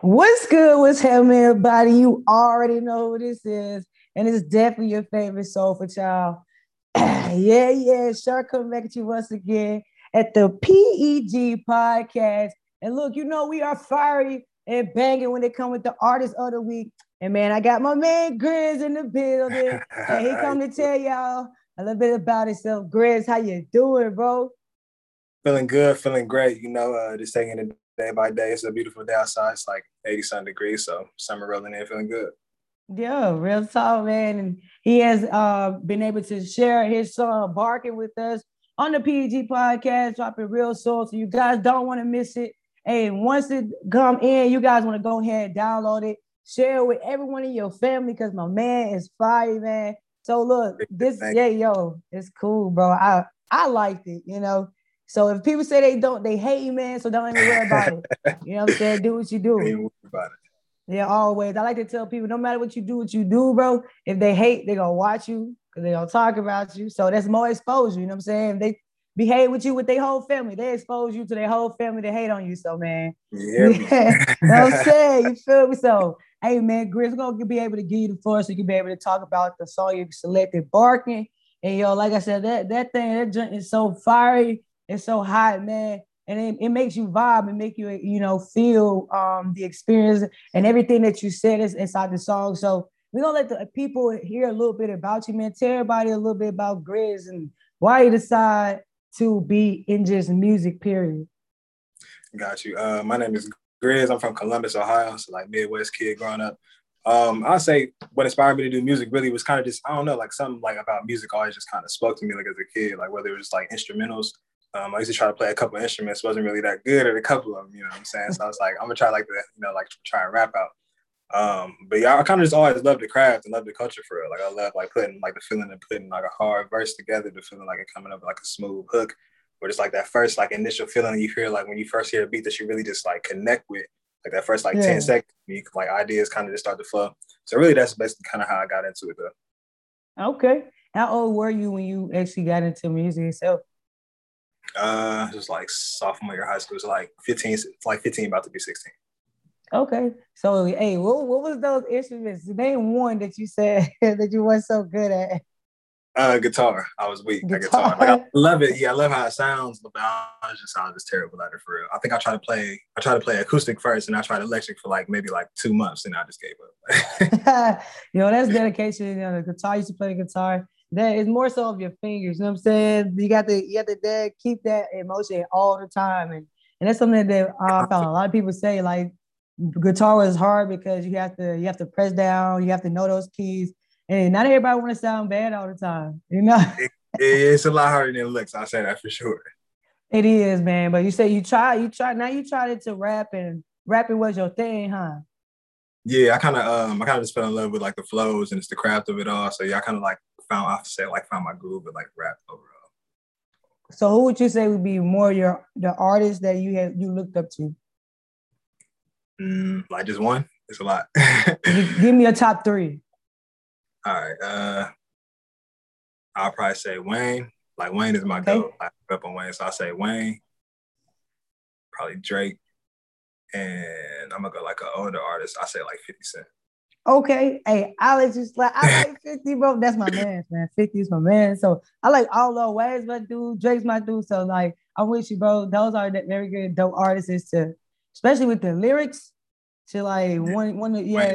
What's good? What's happening, everybody? You already know who this is, and it's definitely your favorite soul for child. yeah, yeah, sure. Coming back at you once again at the PEG podcast. And look, you know we are fiery and banging when they come with the artist of the week. And man, I got my man Grizz in the building, and he come to tell y'all a little bit about himself. Grizz, how you doing, bro? Feeling good, feeling great. You know, uh, just taking it day by day. It's a beautiful day outside. It's like 80 some degrees. So summer rolling in, feeling good. Yeah, real talk, man. And he has uh, been able to share his song Barking with us on the PEG podcast, dropping real soul. So you guys don't want to miss it. And once it come in, you guys want to go ahead and download it, share it with everyone in your family because my man is fire, man. So look, this yeah, yo, it's cool, bro. I I liked it, you know. So if people say they don't, they hate you, man. So don't even worry about it. You know what I'm saying? Do what you do. Ain't about it. Yeah, always. I like to tell people, no matter what you do, what you do, bro. If they hate, they gonna watch you because they gonna talk about you. So that's more exposure. You know what I'm saying? If they behave with you with their whole family, they expose you to their whole family to hate on you. So man, yeah, you know I'm saying? You feel me? So hey man, Grizz, gonna be able to give you the floor so you can be able to talk about the song you selected, barking. And yo, like I said, that that thing, that joint is so fiery it's so hot, man. And it, it makes you vibe and make you, you know, feel um, the experience and everything that you said is inside the song. So we're gonna let the people hear a little bit about you, man. Tell everybody a little bit about Grizz and why you decide to be in just music, period. Got you. Uh, my name is Grizz. I'm from Columbus, Ohio. So like Midwest kid growing up. Um, I'll say what inspired me to do music really was kind of just, I don't know, like something like about music always just kind of spoke to me like as a kid, like whether it was like instrumentals um, I used to try to play a couple instruments, wasn't really that good at a couple of them, you know what I'm saying? So I was like, I'm gonna try like the, you know, like try and rap out. Um, but yeah, I kind of just always loved the craft and loved the culture for it. Like I love like putting like the feeling of putting like a hard verse together, the feeling like it coming up like a smooth hook, or just like that first like initial feeling you hear like when you first hear a beat that you really just like connect with, like that first like yeah. 10 seconds, you, like ideas kind of just start to flow. So really that's basically kind of how I got into it though. Okay. How old were you when you actually got into music yourself? Uh, was like sophomore year high school. It was like 15, like 15, about to be 16. Okay. So, hey, what, what was those instruments? The name one that you said that you weren't so good at. Uh, guitar. I was weak guitar. at guitar. Like, I love it. Yeah, I love how it sounds, but I was just I was just terrible at it for real. I think I tried to play. I tried to play acoustic first, and I tried electric for like maybe like two months, and I just gave up. you know, that's dedication. You know, the guitar. I used to play guitar that is more so of your fingers. You know what I'm saying? You got to you have to keep that emotion all the time, and and that's something that I found a lot of people say like guitar is hard because you have to you have to press down, you have to know those keys, and not everybody want to sound bad all the time. You know, it, it's a lot harder than it looks. I say that for sure. It is, man. But you say you try, you try now. You tried it to rap, and rapping was your thing, huh? Yeah, I kind of um, I kind of just fell in love with like the flows and it's the craft of it all. So yeah, I kind of like found I say like found my groove with like rap overall. So who would you say would be more your the artist that you had you looked up to? Mm, like just one? It's a lot. Give me a top three. All right. Uh I'll probably say Wayne. Like Wayne is my okay. go. I grew up on Wayne, so I say Wayne. Probably Drake, and I'm gonna go like an older artist. I say like 50 Cent. Okay, hey, I just like I like 50, bro. That's my man, man. 50 is my man. So I like all the ways my dude. Drake's my dude. So like I'm with you, bro. Those are very good dope artists to especially with the lyrics. To like one one of yeah.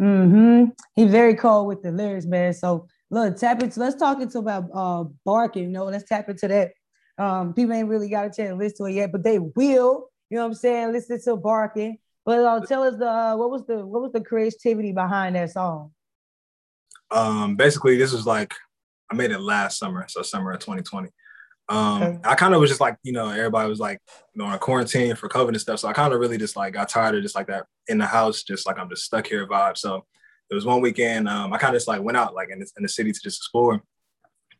mm-hmm. He's very cool with the lyrics, man. So look, tap into let's talk into about uh barking, you know, let's tap into that. Um, people ain't really got a chance to listen to it yet, but they will, you know what I'm saying? Listen to barking. But uh, tell us the uh, what was the what was the creativity behind that song? Um, basically, this was like I made it last summer, so summer of 2020. Um, okay. I kind of was just like, you know, everybody was like, you know, on quarantine for COVID and stuff. So I kind of really just like got tired of just like that in the house, just like I'm just stuck here vibe. So it was one weekend. Um, I kind of just like went out like in the, in the city to just explore,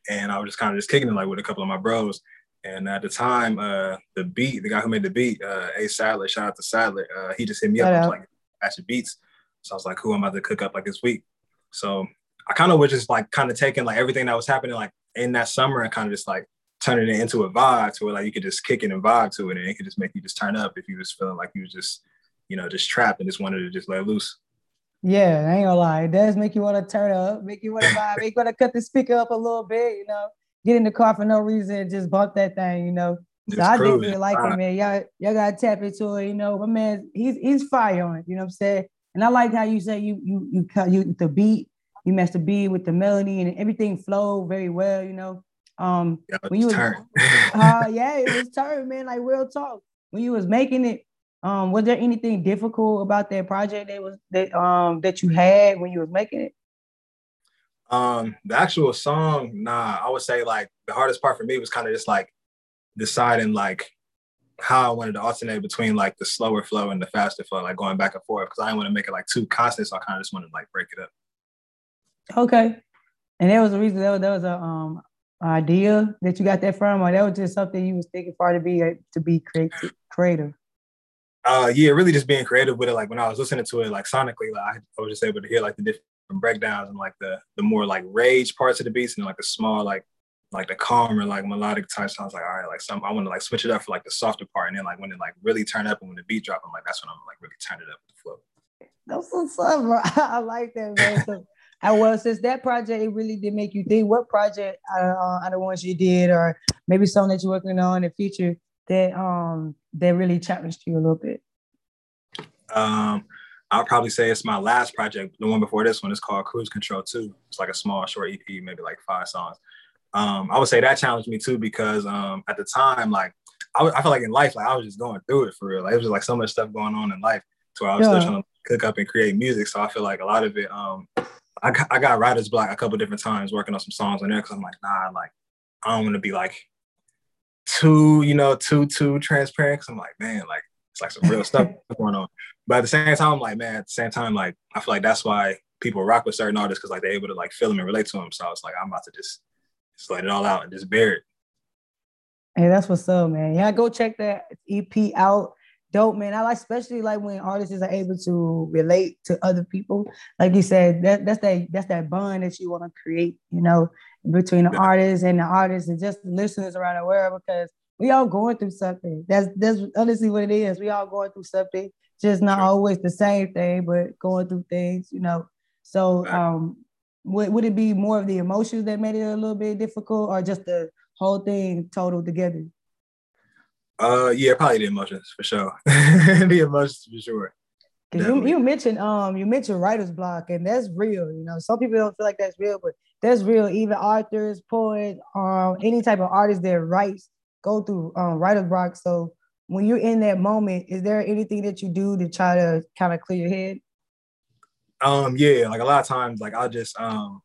and I was just kind of just kicking it like with a couple of my bros. And at the time, uh, the beat, the guy who made the beat, uh, A Sadler, shout out to Sadler, uh, he just hit me up and was like, batch of beats. So I was like, who am I to cook up like this week? So I kind of was just like kind of taking like everything that was happening like in that summer and kind of just like turning it into a vibe to where like you could just kick it and vibe to it and it could just make you just turn up if you was feeling like you was just you know, just trapped and just wanted to just let loose. Yeah, I ain't gonna lie. It does make you want to turn up, make you want to vibe, make you want to cut the speaker up a little bit, you know, get in the car for no reason, just bump that thing, you know. So I definitely like it, man. Y'all, y'all gotta tap into it, you know. My man, he's he's fire on it, you know what I'm saying? And I like how you say you you you cut you the beat, you match the beat with the melody and everything flowed very well, you know. Um yeah, when you was turn. uh yeah, it was turn, man, like real talk. When you was making it, um, was there anything difficult about that project that was that um that you had when you was making it? Um, the actual song, nah, I would say like the hardest part for me was kind of just like deciding like how I wanted to alternate between like the slower flow and the faster flow, like going back and forth, because I didn't want to make it like too constant. So I kind of just wanted to like break it up. Okay. And there was a reason that was, that was a um idea that you got that from, or that was just something you was thinking for to be to be creative creative uh yeah really just being creative with it like when i was listening to it like sonically like i was just able to hear like the different breakdowns. And like the the more like rage parts of the beats and like the small like like the calmer like melodic type sounds like all right like some i want to like switch it up for like the softer part. And then like when it like really turn up and when the beat drop i'm like that's when i'm like really turn it up with the flow. That's what's up bro. I like that man. So I, well, since that project, it really did make you think. What project out of, uh, out of ones you did, or maybe something that you're working on in the future that um that really challenged you a little bit? Um, I'll probably say it's my last project. The one before this one is called Cruise Control 2. It's like a small, short EP, maybe like five songs. Um, I would say that challenged me too because um, at the time, like I, I feel like in life, like I was just going through it for real. Like, it was just like so much stuff going on in life, so I was yeah. still trying to cook up and create music. So I feel like a lot of it, um, I got, I got writer's block a couple different times working on some songs on there because I'm like, nah, like I don't want to be like too, you know, too too transparent. Cause I'm like, man, like it's like some real stuff going on. But at the same time, I'm like, man, at the same time, like I feel like that's why people rock with certain artists because like they're able to like feel them and relate to them. So it's like I'm about to just just let it all out and just bear it. Hey, that's what's up, man. Yeah, go check that EP out. Dope, man. I like especially like when artists are able to relate to other people. Like you said, that that's that that's that bond that you want to create, you know, between the artists and the artists and just the listeners around the world because we all going through something. That's that's honestly what it is. We all going through something, just not always the same thing, but going through things, you know. So um would, would it be more of the emotions that made it a little bit difficult or just the whole thing total together? Uh yeah, probably the emotions for sure. the emotions for sure. You, you mentioned um you mentioned writer's block and that's real. You know, some people don't feel like that's real, but that's real. Even authors, poets, um, any type of artist that writes go through um writer's block. So when you're in that moment, is there anything that you do to try to kind of clear your head? Um, yeah, like a lot of times, like I'll just um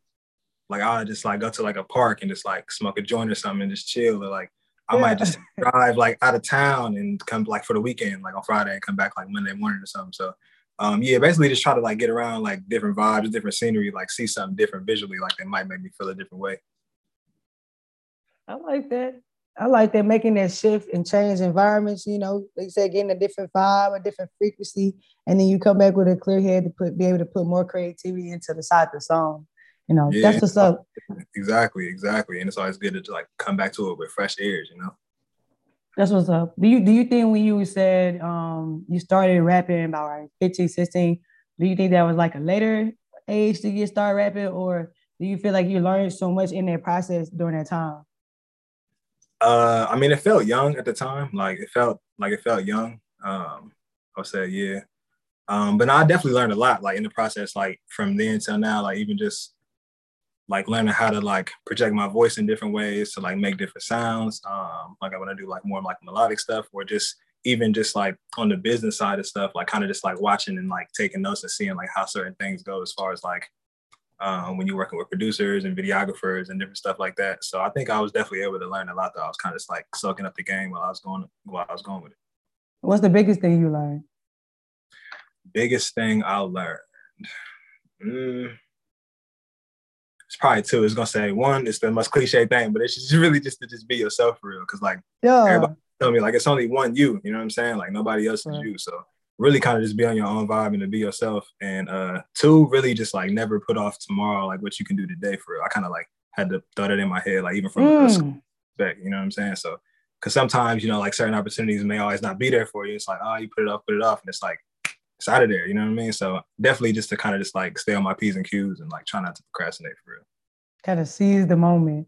like I'll just like go to like a park and just like smoke a joint or something and just chill or like I yeah. might just drive like out of town and come like for the weekend, like on Friday and come back like Monday morning or something. So um, yeah, basically just try to like get around like different vibes, different scenery, like see something different visually, like that might make me feel a different way. I like that. I like that making that shift and change environments, you know, like you said, getting a different vibe, a different frequency, and then you come back with a clear head to put be able to put more creativity into the side of the song. You know, yeah, that's what's up. Exactly, exactly. And it's always good to like come back to it with fresh ears, you know. That's what's up. Do you do you think when you said um you started rapping about like 15, 16, do you think that was like a later age to get started rapping, or do you feel like you learned so much in that process during that time? Uh, I mean, it felt young at the time. Like it felt like it felt young. Um, I would say, yeah. Um, but I definitely learned a lot, like in the process, like from then till now, like even just like learning how to like project my voice in different ways to like make different sounds. Um, like I want to do like more like melodic stuff or just even just like on the business side of stuff, like kind of just like watching and like taking notes and seeing like how certain things go as far as like um, when you're working with producers and videographers and different stuff like that. So I think I was definitely able to learn a lot. Though I was kind of just like soaking up the game while I was going while I was going with it. What's the biggest thing you learned? Biggest thing I learned. Mm, it's probably two. It's gonna say one. It's the most cliche thing, but it's just really just to just be yourself for real. Cause like yeah. everybody tell me like it's only one you. You know what I'm saying? Like nobody else right. is you. So really kind of just be on your own vibe and to be yourself. And uh two, really just like never put off tomorrow, like what you can do today for real. I kind of like had to throw that in my head, like even from mm. perspective, you know what I'm saying? So because sometimes, you know, like certain opportunities may always not be there for you. It's like, oh, you put it off, put it off. And it's like, it's out of there. You know what I mean? So definitely just to kind of just like stay on my p's and q's and like try not to procrastinate for real. Kind of seize the moment.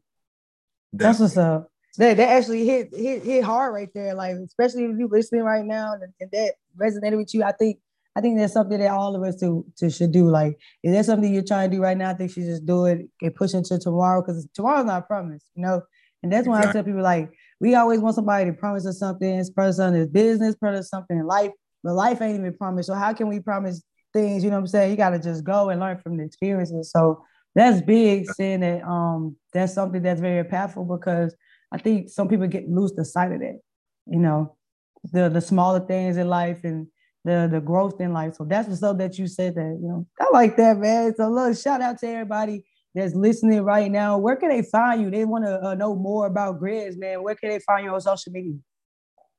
Definitely. That's what's up. That, that actually hit hit hit hard right there. Like especially if you listening right now and, and that resonated with you, I think I think that's something that all of us to, to should do. Like, is there something you're trying to do right now? I think you should just do it and push into tomorrow because tomorrow's not promised, you know. And that's why exactly. I tell people like we always want somebody to promise us something, promise us business, promise us something in life, but life ain't even promised. So how can we promise things? You know what I'm saying? You got to just go and learn from the experiences. So that's big, saying that um that's something that's very impactful because I think some people get lose the sight of that. You know, the the smaller things in life and the the growth in life. So that's what's up that you said that. You know, I like that, man. So look, shout out to everybody that's listening right now. Where can they find you? They want to uh, know more about Grizz, man. Where can they find you on social media?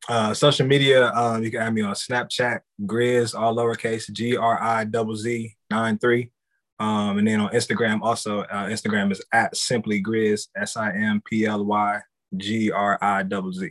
Uh, social media, um, you can add me on Snapchat, Grizz, all lowercase, G R I Z nine three. Um, and then on Instagram, also uh, Instagram is at simply Grizz, S I M P L Y G R I double Z.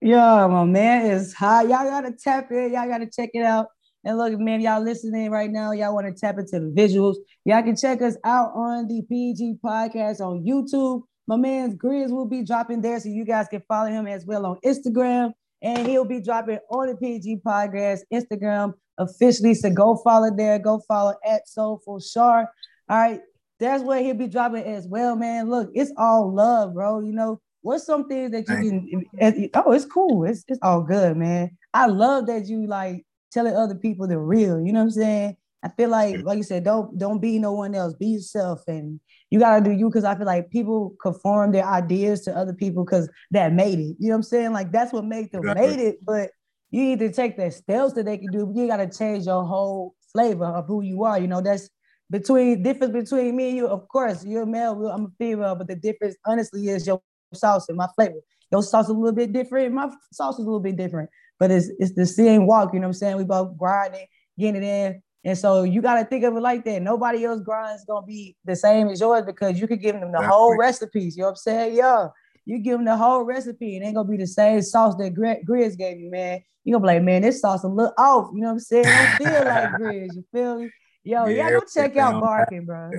Yeah, my man is hot. Y'all gotta tap in. Y'all gotta check it out. And look, man, y'all listening right now, y'all want to tap into the visuals. Y'all can check us out on the PG podcast on YouTube. My man's Grizz will be dropping there, so you guys can follow him as well on Instagram. And he'll be dropping on the PG podcast Instagram officially. So go follow there. Go follow at Soulful Shar. All right. That's where he'll be dropping as well, man. Look, it's all love, bro. You know, what's some things that you can oh, it's cool. It's it's all good, man. I love that you like telling other people the real. You know what I'm saying? I feel like, like you said, don't don't be no one else. Be yourself, and you gotta do you. Because I feel like people conform their ideas to other people because that made it. You know what I'm saying? Like that's what made them exactly. made it. But you need to take the steps that they can do. You gotta change your whole flavor of who you are. You know that's between difference between me and you. Of course, you're a male. I'm a female, but the difference, honestly, is your sauce and my flavor. Your sauce is a little bit different. My sauce is a little bit different but it's it's the same walk. You know what I'm saying? We both grinding, getting it in. And so you got to think of it like that. Nobody else grind is gonna be the same as yours because you could give them the That's whole great. recipes. You know what I'm saying? Yeah, you give them the whole recipe, and ain't gonna be the same sauce that Grizz gave you, man. You gonna be like, man, this sauce a little off. You know what I'm saying? I don't feel like Grizz. You feel me? Yo, yeah, y'all go check out Barking, bro.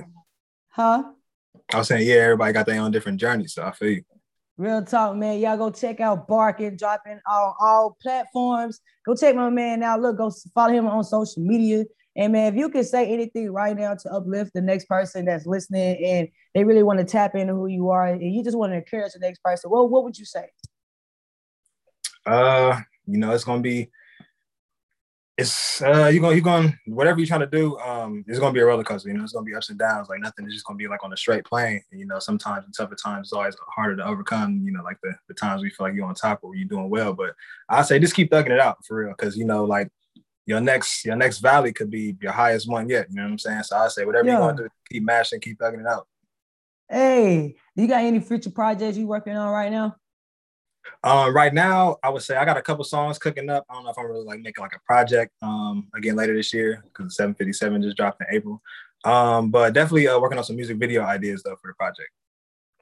Huh? I was saying, yeah, everybody got their own different journey, so I feel you. Real talk, man. Y'all go check out Barking, dropping on all platforms. Go check my man out. Look, go follow him on social media. And man, if you can say anything right now to uplift the next person that's listening and they really want to tap into who you are and you just want to encourage the next person, well, what would you say? Uh, you know, it's gonna be it's uh you're gonna you're going whatever you're trying to do um it's gonna be a roller coaster you know it's gonna be ups and downs like nothing is just gonna be like on a straight plane and, you know sometimes in tougher times it's always harder to overcome you know like the, the times we feel like you're on top or you're doing well but i say just keep thugging it out for real because you know like your next your next valley could be your highest one yet you know what i'm saying? So i say whatever yeah. you want to do keep mashing keep thugging it out. Hey you got any future projects you working on right now um, right now, I would say I got a couple songs cooking up. I don't know if I'm really like making like a project um, again later this year because 757 just dropped in April. Um, but definitely uh, working on some music video ideas though for the project.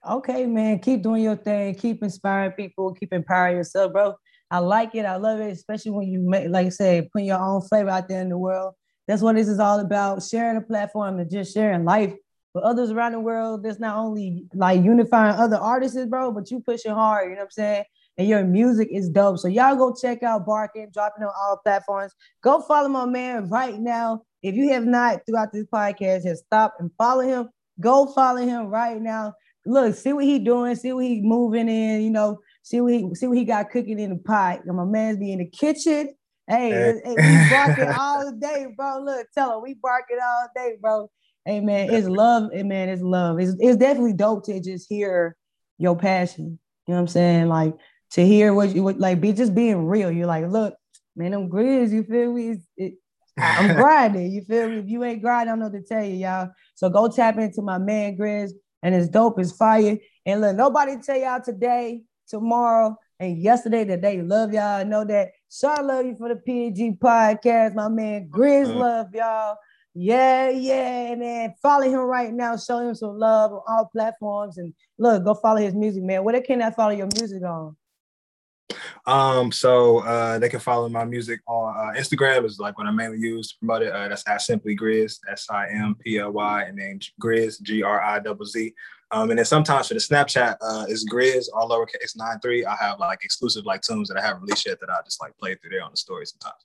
Okay, man, keep doing your thing, keep inspiring people, keep empowering yourself, bro. I like it, I love it, especially when you make, like I say, putting your own flavor out there in the world. That's what this is all about: sharing a platform and just sharing life with others around the world. That's not only like unifying other artists, bro, but you pushing hard. You know what I'm saying? and your music is dope. So y'all go check out Barking, dropping on all platforms. Go follow my man right now. If you have not throughout this podcast, has stopped and follow him. Go follow him right now. Look, see what he doing, see what he moving in, you know, see what he see what he got cooking in the pot. And my man's be in the kitchen. Hey, hey. we barking all day, bro. Look, tell him we barking all day, bro. Man, it's love. Man, it's love. It's, it's definitely dope to just hear your passion. You know what I'm saying? Like to hear what you would like be just being real. You're like, look, man, I'm grizz, you feel me? It, I'm grinding, you feel me? If you ain't grinding, I don't know to tell you, y'all. So go tap into my man Grizz and it's dope, it's fire. And let nobody tell y'all today, tomorrow, and yesterday that they love y'all. I know that. So I love you for the PG podcast. My man Grizz uh-huh. love y'all. Yeah, yeah, and then follow him right now. Show him some love on all platforms. And look, go follow his music, man. Where can I follow your music on? Um, so uh, they can follow my music on uh, Instagram is like what I mainly use to promote it. Uh, that's at Simply Grizz, S I M P L Y, and then Grizz, G R I double Z. Um, and then sometimes for the Snapchat uh, is Grizz, all lowercase nine three. I have like exclusive like tunes that I haven't released yet that I just like play through there on the story sometimes.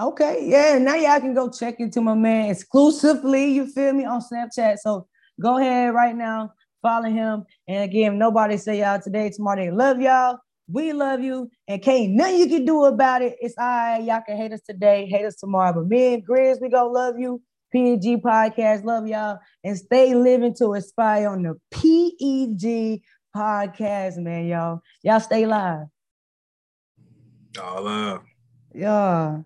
Okay, yeah. Now y'all can go check into my man exclusively. You feel me on Snapchat? So go ahead right now, follow him. And again, nobody say y'all today, tomorrow. They love y'all. We love you, and can't nothing you can do about it. It's all right. Y'all can hate us today, hate us tomorrow. But me and Grizz, we gonna love you. PEG podcast, love y'all, and stay living to inspire on the PEG podcast, man, y'all. Y'all stay live. Y'all love. Yeah.